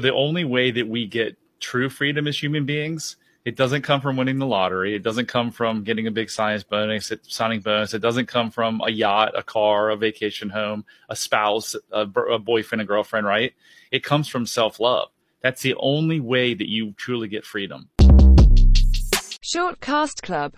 The only way that we get true freedom as human beings, it doesn't come from winning the lottery. It doesn't come from getting a big science bonus, signing bonus. It doesn't come from a yacht, a car, a vacation home, a spouse, a, a boyfriend, a girlfriend, right? It comes from self love. That's the only way that you truly get freedom. Shortcast Club